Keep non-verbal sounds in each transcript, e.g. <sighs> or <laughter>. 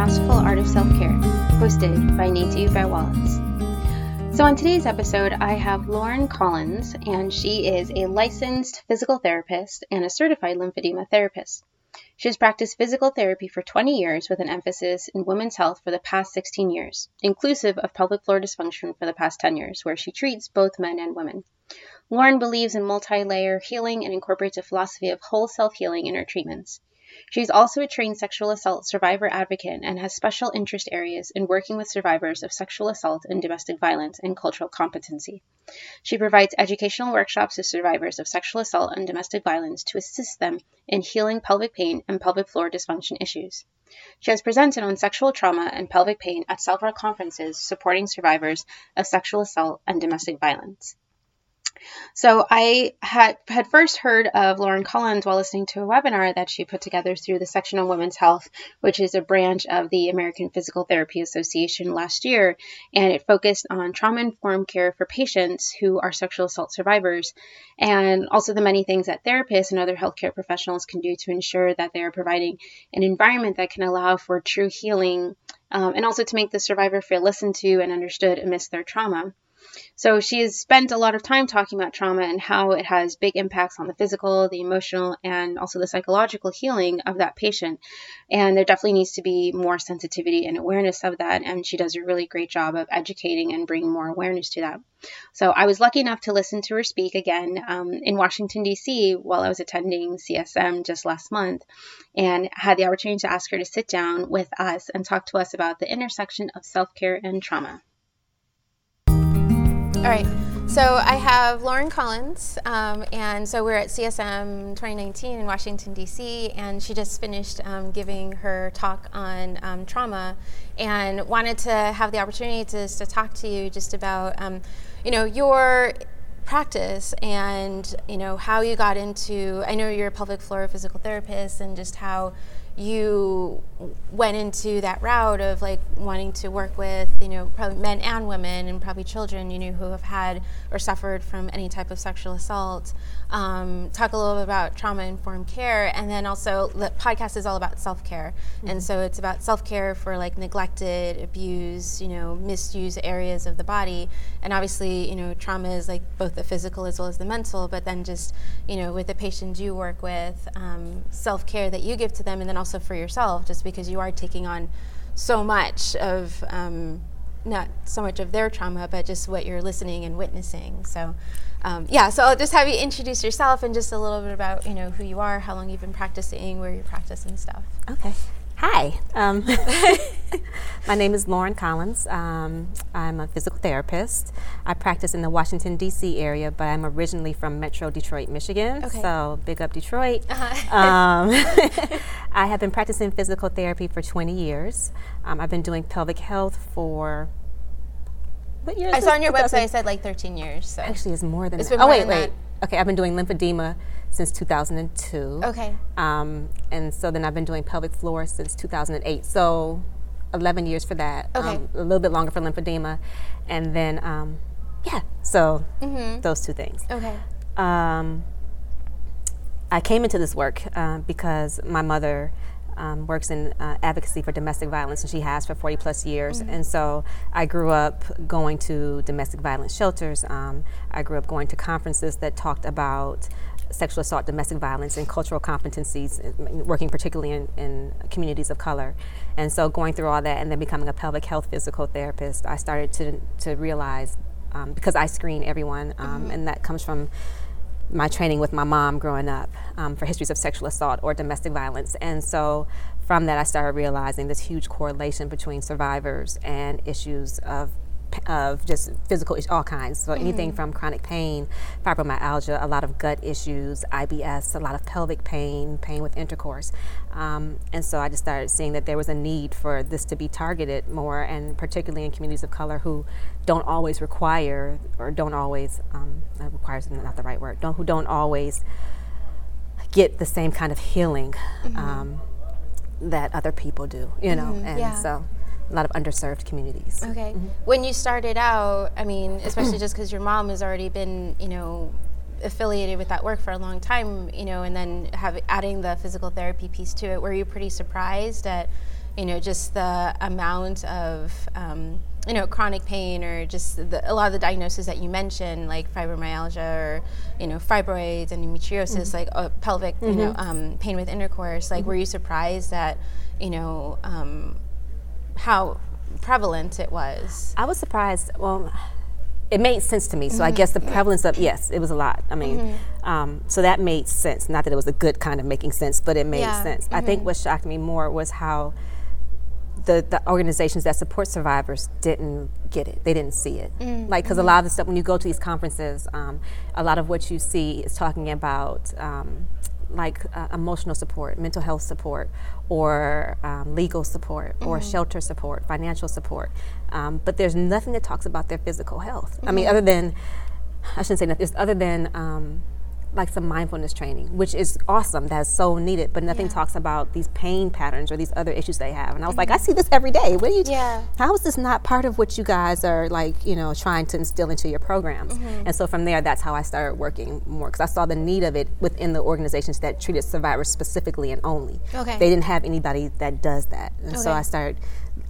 Masterful Art of Self Care, hosted by Neetu by Wallace. So, on today's episode, I have Lauren Collins, and she is a licensed physical therapist and a certified lymphedema therapist. She has practiced physical therapy for 20 years with an emphasis in women's health for the past 16 years, inclusive of pelvic floor dysfunction for the past 10 years, where she treats both men and women. Lauren believes in multi layer healing and incorporates a philosophy of whole self healing in her treatments. She is also a trained sexual assault survivor advocate and has special interest areas in working with survivors of sexual assault and domestic violence and cultural competency. She provides educational workshops to survivors of sexual assault and domestic violence to assist them in healing pelvic pain and pelvic floor dysfunction issues. She has presented on sexual trauma and pelvic pain at several conferences supporting survivors of sexual assault and domestic violence. So I had had first heard of Lauren Collins while listening to a webinar that she put together through the Section on Women's Health, which is a branch of the American Physical Therapy Association last year, and it focused on trauma-informed care for patients who are sexual assault survivors, and also the many things that therapists and other healthcare professionals can do to ensure that they are providing an environment that can allow for true healing, um, and also to make the survivor feel listened to and understood amidst their trauma. So she has spent a lot of time talking about trauma and how it has big impacts on the physical, the emotional, and also the psychological healing of that patient. And there definitely needs to be more sensitivity and awareness of that. And she does a really great job of educating and bringing more awareness to that. So I was lucky enough to listen to her speak again um, in Washington, D.C. while I was attending CSM just last month and had the opportunity to ask her to sit down with us and talk to us about the intersection of self care and trauma. All right. So I have Lauren Collins, um, and so we're at CSM 2019 in Washington D.C., and she just finished um, giving her talk on um, trauma, and wanted to have the opportunity to, to talk to you just about, um, you know, your practice and you know how you got into. I know you're a pelvic floor physical therapist, and just how you went into that route of like wanting to work with you know probably men and women and probably children you know who have had or suffered from any type of sexual assault um, talk a little bit about trauma informed care and then also the podcast is all about self-care mm-hmm. and so it's about self-care for like neglected abused you know misused areas of the body and obviously you know trauma is like both the physical as well as the mental but then just you know with the patients you work with um, self-care that you give to them and then also for yourself just because you are taking on so much of um, not so much of their trauma but just what you're listening and witnessing so um, yeah, so I'll just have you introduce yourself and just a little bit about you know who you are, how long you've been practicing, where you practice and stuff. Okay. Hi, um, <laughs> my name is Lauren Collins. Um, I'm a physical therapist. I practice in the Washington, D.C. area, but I'm originally from Metro Detroit, Michigan. Okay. So big up Detroit. Uh-huh. <laughs> <laughs> I have been practicing physical therapy for 20 years. Um, I've been doing pelvic health for what years? I saw on your website it said like 13 years. So actually, it's more than. It's that. oh wait, wait. That. Okay, I've been doing lymphedema since 2002. Okay. Um, and so then I've been doing pelvic floor since 2008. So 11 years for that. Okay. Um, a little bit longer for lymphedema, and then um, yeah. So mm-hmm. those two things. Okay. Um, I came into this work uh, because my mother um, works in uh, advocacy for domestic violence, and she has for 40 plus years. Mm-hmm. And so I grew up going to domestic violence shelters. Um, I grew up going to conferences that talked about sexual assault, domestic violence, and cultural competencies, working particularly in, in, communities of color. And so going through all that and then becoming a pelvic health physical therapist, I started to, to realize, um, because I screen everyone, um, mm-hmm. and that comes from my training with my mom growing up um, for histories of sexual assault or domestic violence. And so from that, I started realizing this huge correlation between survivors and issues of of just physical issues, all kinds. So mm-hmm. anything from chronic pain, fibromyalgia, a lot of gut issues, IBS, a lot of pelvic pain, pain with intercourse. Um, and so I just started seeing that there was a need for this to be targeted more, and particularly in communities of color who don't always require, or don't always, um, requires not the right word, don't, who don't always get the same kind of healing mm-hmm. um, that other people do, you know, mm-hmm. and yeah. so a lot of underserved communities. Okay. Mm-hmm. When you started out, I mean, especially just because your mom has already been, you know, affiliated with that work for a long time, you know, and then have adding the physical therapy piece to it, were you pretty surprised at, you know, just the amount of um, you know chronic pain or just the, a lot of the diagnoses that you mentioned, like fibromyalgia or you know fibroids, endometriosis, mm-hmm. like uh, pelvic, mm-hmm. you know, mm-hmm. um, pain with intercourse. Like, mm-hmm. were you surprised that you know um, how prevalent it was? I was surprised. Well it made sense to me. So mm-hmm. I guess the prevalence of yes, it was a lot. I mean, mm-hmm. um, so that made sense. Not that it was a good kind of making sense, but it made yeah. sense. Mm-hmm. I think mm-hmm. what shocked me more was how the the organizations that support survivors didn't get it. They didn't see it. Mm-hmm. Like because a lot of the stuff when you go to these conferences, um, a lot of what you see is talking about. Um, like uh, emotional support, mental health support, or um, legal support, mm-hmm. or shelter support, financial support. Um, but there's nothing that talks about their physical health. Mm-hmm. I mean, mm-hmm. other than, I shouldn't say nothing, other than um, like some mindfulness training, which is awesome. That's so needed. But nothing yeah. talks about these pain patterns or these other issues they have. And I was mm-hmm. like, I see this every day. What do you? Yeah. How is this not part of what you guys are like? You know, trying to instill into your programs. Mm-hmm. And so from there, that's how I started working more because I saw the need of it within the organizations that treated survivors specifically and only. Okay. They didn't have anybody that does that, and okay. so I started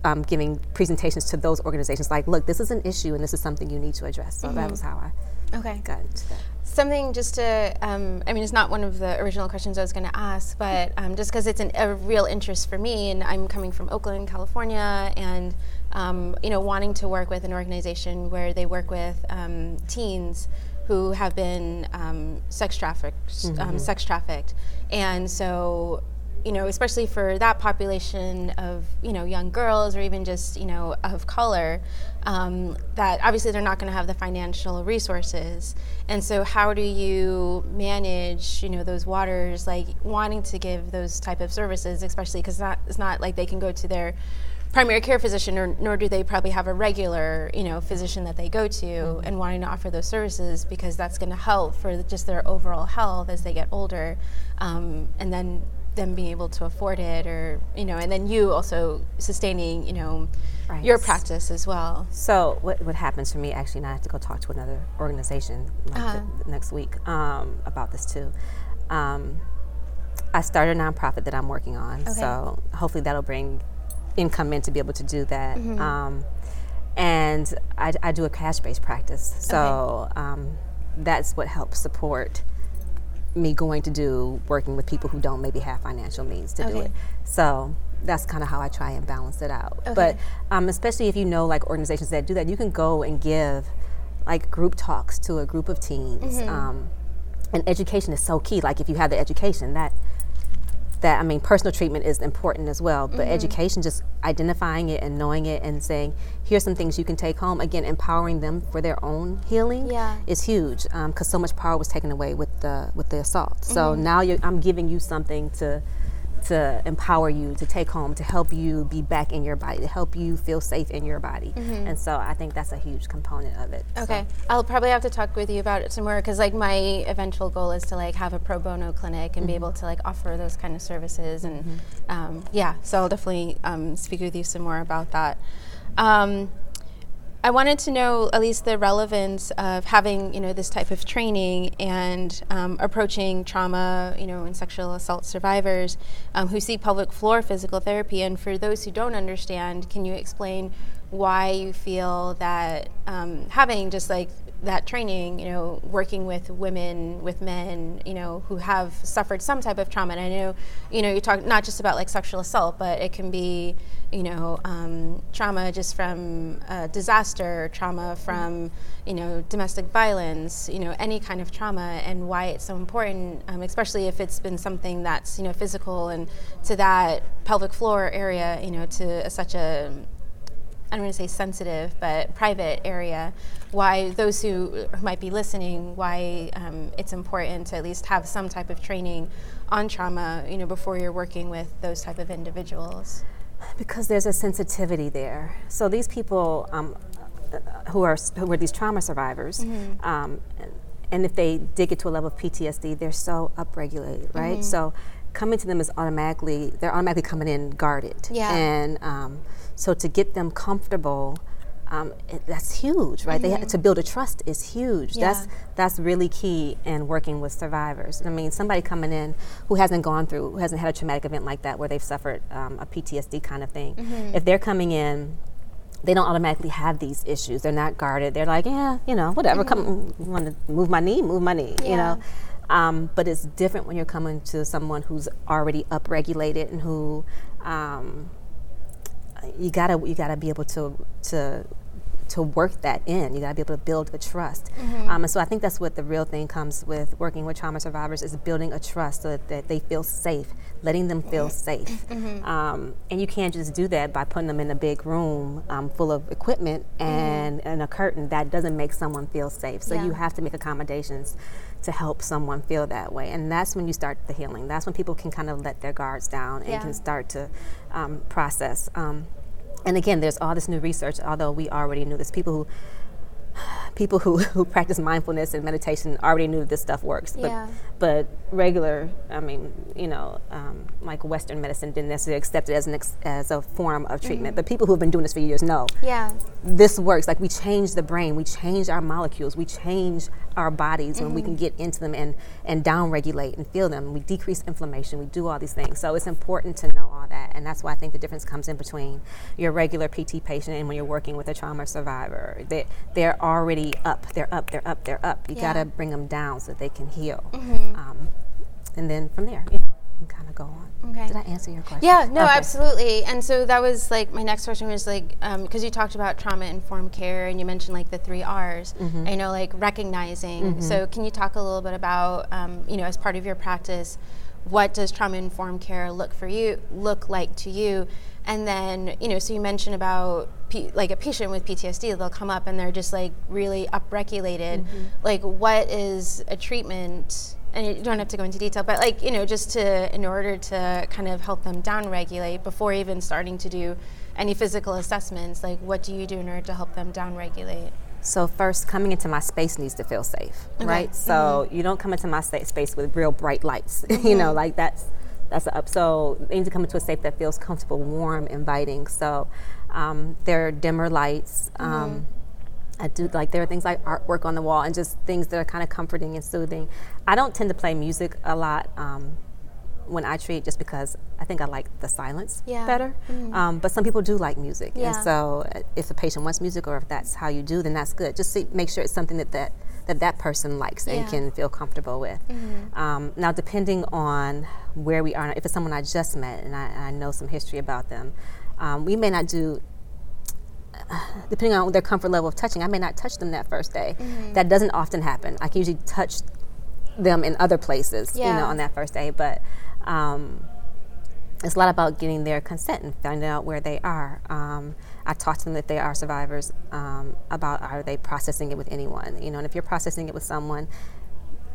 um, giving presentations to those organizations like, look, this is an issue and this is something you need to address. So mm-hmm. that was how I okay. got into that. Something just to, um, I mean, it's not one of the original questions I was going to ask, but um, just because it's an, a real interest for me, and I'm coming from Oakland, California, and um, you know, wanting to work with an organization where they work with um, teens who have been um, sex trafficked, um, mm-hmm. sex trafficked, and so you know, especially for that population of, you know, young girls or even just, you know, of color, um, that obviously they're not going to have the financial resources. And so how do you manage, you know, those waters, like wanting to give those type of services, especially because it's, it's not like they can go to their primary care physician or nor do they probably have a regular you know physician that they go to mm-hmm. and wanting to offer those services because that's going to help for just their overall health as they get older um, and then them being able to afford it or you know and then you also sustaining you know right. your practice as well so what, what happens for me actually now i have to go talk to another organization like uh-huh. the, next week um, about this too um, i started a nonprofit that i'm working on okay. so hopefully that'll bring income in to be able to do that mm-hmm. um, and I, I, do a cash-based practice so okay. Um, that's what helps support me going to do working with people who don't maybe have financial means to okay. do it. So that's kind of how I try and balance it out. Okay. But um, especially if you know like organizations that do that, you can go and give like group talks to a group of teens. Mm-hmm. Um, and education is so key. Like if you have the education, that that I mean, personal treatment is important as well, but mm-hmm. education, just identifying it and knowing it and saying, here's some things you can take home. Again, empowering them for their own healing yeah. is huge because um, so much power was taken away with the with the assault. So mm-hmm. now I'm giving you something to to empower you to take home to help you be back in your body to help you feel safe in your body mm-hmm. and so i think that's a huge component of it okay so. i'll probably have to talk with you about it some more because like my eventual goal is to like have a pro bono clinic and mm-hmm. be able to like offer those kind of services and mm-hmm. um, yeah so i'll definitely um, speak with you some more about that um, I wanted to know at least the relevance of having you know this type of training and um, approaching trauma you know and sexual assault survivors um, who seek pelvic floor physical therapy. And for those who don't understand, can you explain why you feel that um, having just like that training, you know, working with women, with men, you know, who have suffered some type of trauma. And I know, you know, you talk not just about like sexual assault, but it can be, you know, um, trauma just from uh, disaster, trauma from, you know, domestic violence, you know, any kind of trauma, and why it's so important, um, especially if it's been something that's, you know, physical and to that pelvic floor area, you know, to such a I don't want to say sensitive, but private area, why those who might be listening, why um, it's important to at least have some type of training on trauma, you know, before you're working with those type of individuals. Because there's a sensitivity there. So these people um, who are who are these trauma survivors, mm-hmm. um, and if they dig it to a level of PTSD, they're so upregulated, right? Mm-hmm. So coming to them is automatically they're automatically coming in guarded. Yeah. And um, so to get them comfortable um, it, that's huge, right? Mm-hmm. They to build a trust is huge. Yeah. That's that's really key in working with survivors. I mean, somebody coming in who hasn't gone through, who hasn't had a traumatic event like that, where they've suffered um, a PTSD kind of thing. Mm-hmm. If they're coming in they don't automatically have these issues. They're not guarded. They're like, yeah, you know, whatever. Mm-hmm. Come, want to move my knee, move my knee. Yeah. You know, um, but it's different when you're coming to someone who's already upregulated and who um, you gotta you gotta be able to to to work that in. You got to be able to build a trust. Mm-hmm. Um, and so I think that's what the real thing comes with working with trauma survivors is building a trust so that, that they feel safe, letting them feel mm-hmm. safe. Mm-hmm. Um, and you can't just do that by putting them in a big room um, full of equipment mm-hmm. and, and a curtain. That doesn't make someone feel safe. So yeah. you have to make accommodations to help someone feel that way. And that's when you start the healing. That's when people can kind of let their guards down and yeah. can start to um, process. Um, and again, there's all this new research, although we already knew this. People who <sighs> people who, who practice mindfulness and meditation already knew this stuff works. But, yeah. but regular, I mean, you know, um, like Western medicine didn't necessarily accept it as, an ex- as a form of treatment. Mm-hmm. But people who have been doing this for years know yeah. this works. Like we change the brain, we change our molecules, we change our bodies mm-hmm. when we can mm-hmm. get into them and, and down regulate and feel them. We decrease inflammation, we do all these things. So it's important to know all that. And that's why I think the difference comes in between your regular PT patient and when you're working with a trauma survivor. They, they're already up, they're up, they're up, they're up. You yeah. gotta bring them down so they can heal. Mm-hmm. Um, and then from there, you know, you kind of go on. Okay. Did I answer your question? Yeah, no, okay. absolutely. And so that was like my next question was like because um, you talked about trauma informed care and you mentioned like the three R's. Mm-hmm. I know like recognizing. Mm-hmm. So can you talk a little bit about um, you know as part of your practice, what does trauma informed care look for you look like to you? And then you know so you mentioned about P- like a patient with PTSD, they'll come up and they're just like really upregulated. Mm-hmm. Like what is a treatment? And you don't have to go into detail, but like you know, just to in order to kind of help them downregulate before even starting to do any physical assessments, like what do you do in order to help them downregulate? So first, coming into my space needs to feel safe, okay. right? So mm-hmm. you don't come into my space with real bright lights, mm-hmm. <laughs> you know, mm-hmm. like that's that's up. So they need to come into a space that feels comfortable, warm, inviting. So um, there are dimmer lights. Um, mm-hmm I do like there are things like artwork on the wall and just things that are kind of comforting and soothing. I don't tend to play music a lot um, when I treat just because I think I like the silence yeah. better. Mm. Um, but some people do like music, yeah. and so uh, if a patient wants music or if that's how you do, then that's good. Just see, make sure it's something that that that, that person likes yeah. and can feel comfortable with. Mm-hmm. Um, now, depending on where we are, if it's someone I just met and I, and I know some history about them, um, we may not do depending on their comfort level of touching, I may not touch them that first day. Mm-hmm. That doesn't often happen. I can usually touch them in other places, yeah. you know, on that first day. But um, it's a lot about getting their consent and finding out where they are. Um, I talk to them if they are survivors um, about are they processing it with anyone, you know, and if you're processing it with someone,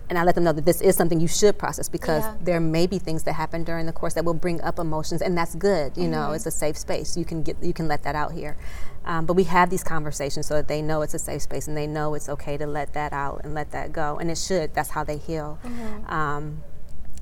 and I let them know that this is something you should process because yeah. there may be things that happen during the course that will bring up emotions, and that's good. You mm-hmm. know, it's a safe space. You can get you can let that out here. Um, but we have these conversations so that they know it's a safe space and they know it's okay to let that out and let that go, and it should. That's how they heal. Mm-hmm. Um,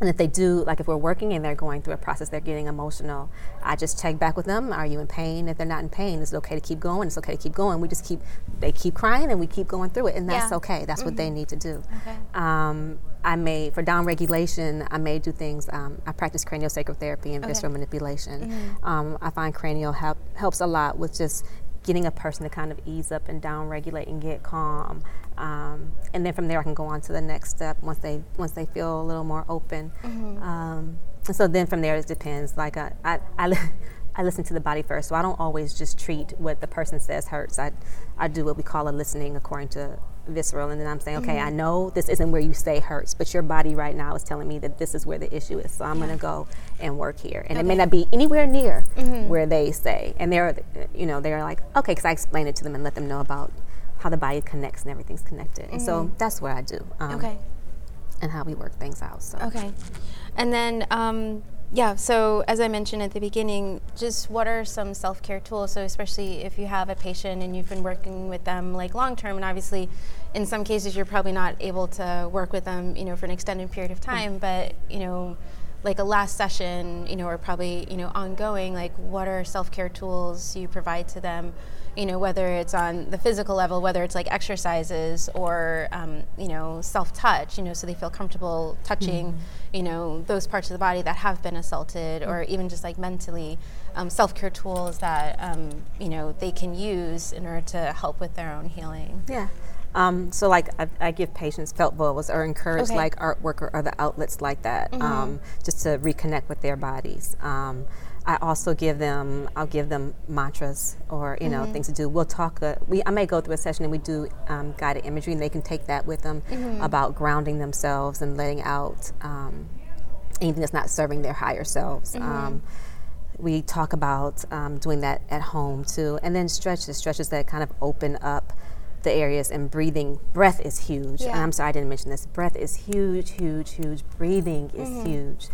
and if they do, like if we're working and they're going through a process, they're getting emotional, I just check back with them. Are you in pain? If they're not in pain, is it okay to keep going? It's okay to keep going. We just keep, they keep crying and we keep going through it. And that's yeah. okay. That's mm-hmm. what they mm-hmm. need to do. Okay. Um, I may, for down regulation, I may do things, um, I practice craniosacral therapy and okay. visceral manipulation. Mm-hmm. Um, I find cranial help, helps a lot with just getting a person to kind of ease up and down regulate and get calm. Um, and then from there, I can go on to the next step once they once they feel a little more open. Mm-hmm. Um, and so then from there, it depends. Like I, I, I, <laughs> I, listen to the body first, so I don't always just treat what the person says hurts. I, I do what we call a listening according to visceral, and then I'm saying, okay, mm-hmm. I know this isn't where you say hurts, but your body right now is telling me that this is where the issue is. So I'm yeah. going to go and work here, and okay. it may not be anywhere near mm-hmm. where they say. And they're, you know, they're like, okay, because I explain it to them and let them know about how the body connects and everything's connected. Mm-hmm. And so mm-hmm. that's what I do. Um, okay. And how we work things out. So. Okay. And then, um, yeah, so as I mentioned at the beginning, just what are some self care tools? So, especially if you have a patient and you've been working with them like long term, and obviously in some cases you're probably not able to work with them, you know, for an extended period of time, but, you know, like a last session, you know, or probably you know ongoing, like what are self care tools you provide to them? You know, whether it's on the physical level, whether it's like exercises or um, you know self touch, you know, so they feel comfortable touching, mm-hmm. you know, those parts of the body that have been assaulted, mm-hmm. or even just like mentally, um, self care tools that um, you know they can use in order to help with their own healing. Yeah. Um, so like I, I, give patients felt boas or encourage okay. like artwork or other outlets like that mm-hmm. um, just to reconnect with their bodies. I also give them I'll give them mantras or you know mm-hmm. things to do. We'll talk. Uh, we I may go through a session and we do um, guided imagery and they can take that with them mm-hmm. about grounding themselves and letting out um, anything that's not serving their higher selves mm-hmm. um, we talk about um, doing that at home too. And then stretches, stretches that kind of open up the areas and breathing. Breath is huge. Yeah. I'm sorry I didn't mention this. Breath is huge, huge, huge. Breathing is mm-hmm. huge.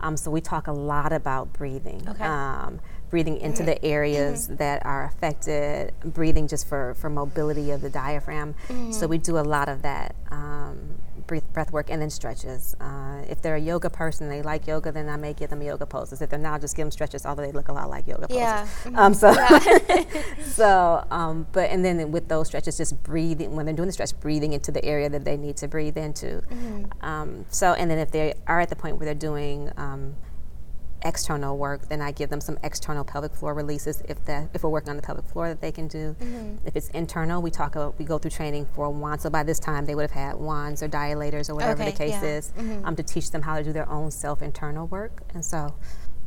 Um, so we talk a lot about breathing. Okay. Um, breathing into the areas mm-hmm. that are affected, breathing just for, for mobility of the diaphragm. Mm-hmm. So we do a lot of that. Um, breath, breath work and then stretches. Uh, if they're a yoga person, they like yoga, then I may give them yoga poses. If they're not, just give them stretches, although they look a lot like yoga yeah. poses. Mm-hmm. Um, so, yeah. <laughs> <laughs> so, um, but and then with those stretches, just breathing when they're doing the stretch, breathing into the area that they need to breathe into. Mm-hmm. Um, so, and then if they are at the point where they're doing um, external work, then I give them some external pelvic floor releases if that if we're working on the pelvic floor that they can do. Mm-hmm. If it's internal, we talk about we go through training for wands. So by this time they would have had wands or dilators or whatever okay, the case yeah. is, mm-hmm. um, to teach them how to do their own self internal work. And so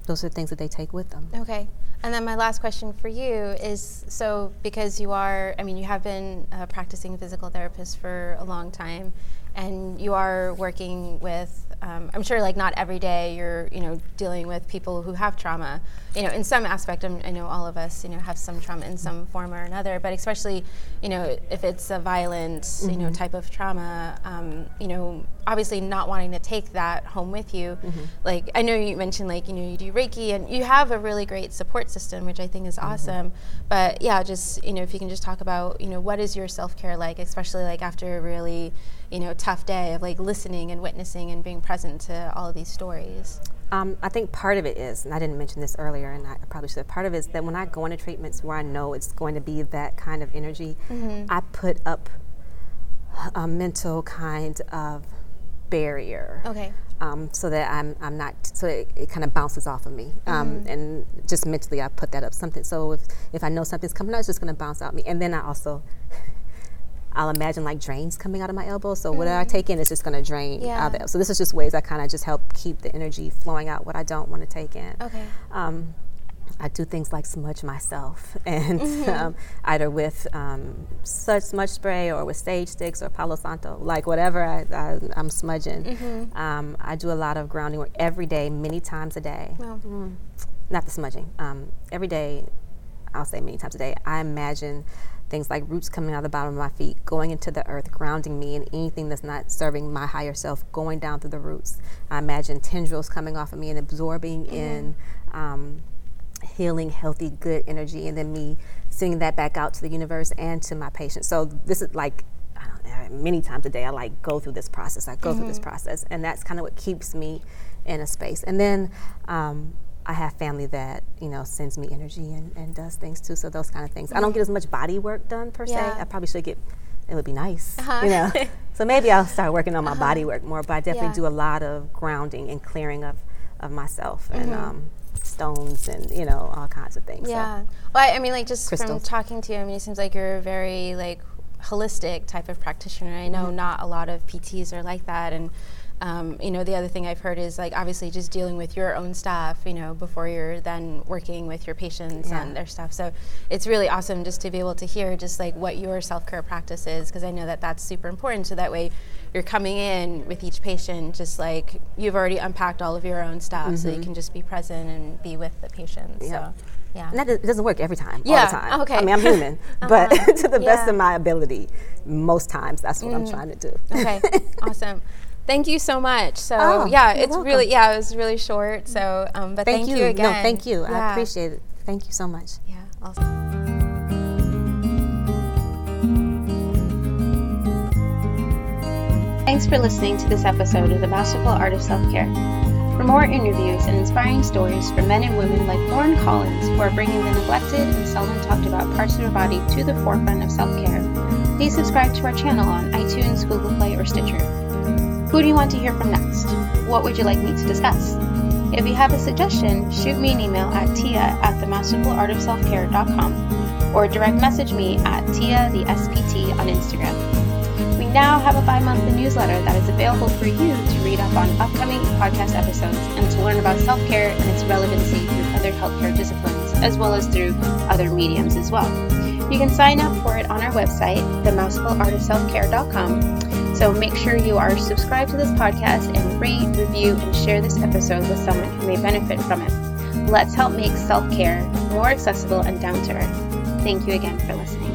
those are things that they take with them. Okay. And then my last question for you is so because you are, I mean, you have been a practicing physical therapist for a long time, and you are working with um, I'm sure like not every day you're you know dealing with people who have trauma. You know, in some aspect, I'm, i know all of us you know have some trauma in some form or another. But especially you know if it's a violent mm-hmm. you know mm-hmm. type of trauma, um, you know obviously not wanting to take that home with you. Mm-hmm. Like I know you mentioned like you know you do Reiki and you have a really great support system, which I think is mm-hmm. awesome. But yeah, just you know if you can just talk about you know what is your self care like, especially like after a really you know tough day of like listening and witnessing and being present to all of these stories? Um, I think part of it is, and I didn't mention this earlier, and I probably should. have. Part of it is that when I go into treatments where I know it's going to be that kind of energy, mm-hmm. I put up a mental kind of barrier. Okay. Um, so that I'm, I'm not, so it, it kind of bounces off of me. Um, mm-hmm. And just mentally, I put that up something. So if, if I know something's coming out, it's just going to bounce out me. And then I also <laughs> I'll imagine like drains coming out of my elbow. So mm-hmm. whatever I take in is just going to drain yeah. out. Of so this is just ways I kind of just help keep the energy flowing out what I don't want to take in. Okay. Um, I do things like smudge myself, <laughs> and mm-hmm. um, either with um, such smudge spray or with sage sticks or Palo Santo, like whatever I, am smudging. Mm-hmm. Um, I do a lot of grounding work every day, many times a day. Oh. Mm. Not the smudging. Um, every day, I'll say many times a day. I imagine things like roots coming out of the bottom of my feet, going into the earth, grounding me, and anything that's not serving my higher self going down through the roots. I imagine tendrils coming off of me and absorbing mm-hmm. in um, healing, healthy, good energy, and then me sending that back out to the universe and to my patients. So this is like many times a day. I like go through this process. I go mm-hmm. through this mm-hmm. process, and that's kind of what keeps me in a space. And then um, I have family that you know sends me energy and, and does things too. So those kind of things. Mm-hmm. I don't get as much body work done per yeah. se. I probably should get. It would be nice, uh-huh. you know. <laughs> so maybe I'll start working on my uh-huh. body work more. But I definitely yeah. do a lot of grounding and clearing of of myself mm-hmm. and. Um, stones and you know all kinds of things. Yeah. So. Well, I mean, like just Crystals. from talking to you, I mean, it seems like you're a very like holistic type of practitioner. I know mm-hmm. not a lot of PTs are like that, and um, you know, the other thing I've heard is like obviously just dealing with your own staff, you know, before you're then working with your patients yeah. and their stuff. So it's really awesome just to be able to hear just like what your self care practice is because I know that that's super important. So that way you're coming in with each patient just like you've already unpacked all of your own stuff mm-hmm. so you mm-hmm. can just be present and be with the patient. Yeah. So. Yeah. And that it doesn't work every time, yeah. all the time. Okay. I mean, I'm human, <laughs> uh-huh. but <laughs> to the yeah. best of my ability, most times that's what mm. I'm trying to do. Okay, <laughs> awesome. Thank you so much. So oh, yeah, it's welcome. really yeah, it was really short. So um, but thank, thank you. you. again. No, thank you. Yeah. I appreciate it. Thank you so much. Yeah. Awesome. Thanks for listening to this episode of The Masterful Art of Self Care. For more interviews and inspiring stories from men and women like Lauren Collins, who are bringing the neglected and seldom talked about parts of their body to the forefront of self care, please subscribe to our channel on iTunes, Google Play, or Stitcher. Who do you want to hear from next? What would you like me to discuss? If you have a suggestion, shoot me an email at tia at themasterfulartofselfcare.com or direct message me at tia the SPT on Instagram. We now have a bi-monthly newsletter that is available for you to read up on upcoming podcast episodes and to learn about self-care and its relevancy through other healthcare disciplines, as well as through other mediums as well. You can sign up for it on our website, themasterfulartofselfcare.com. So make sure you are subscribed to this podcast and rate, review, and share this episode with someone who may benefit from it. Let's help make self care more accessible and down to earth. Thank you again for listening.